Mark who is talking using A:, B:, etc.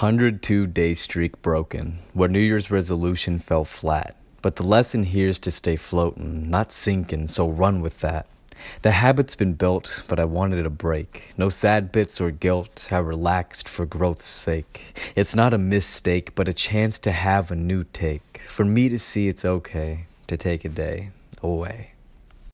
A: 102 day streak broken, where New Year's resolution fell flat. But the lesson here is to stay floating, not sinking, so run with that. The habit's been built, but I wanted a break. No sad bits or guilt, I relaxed for growth's sake. It's not a mistake, but a chance to have a new take. For me to see it's okay to take a day away.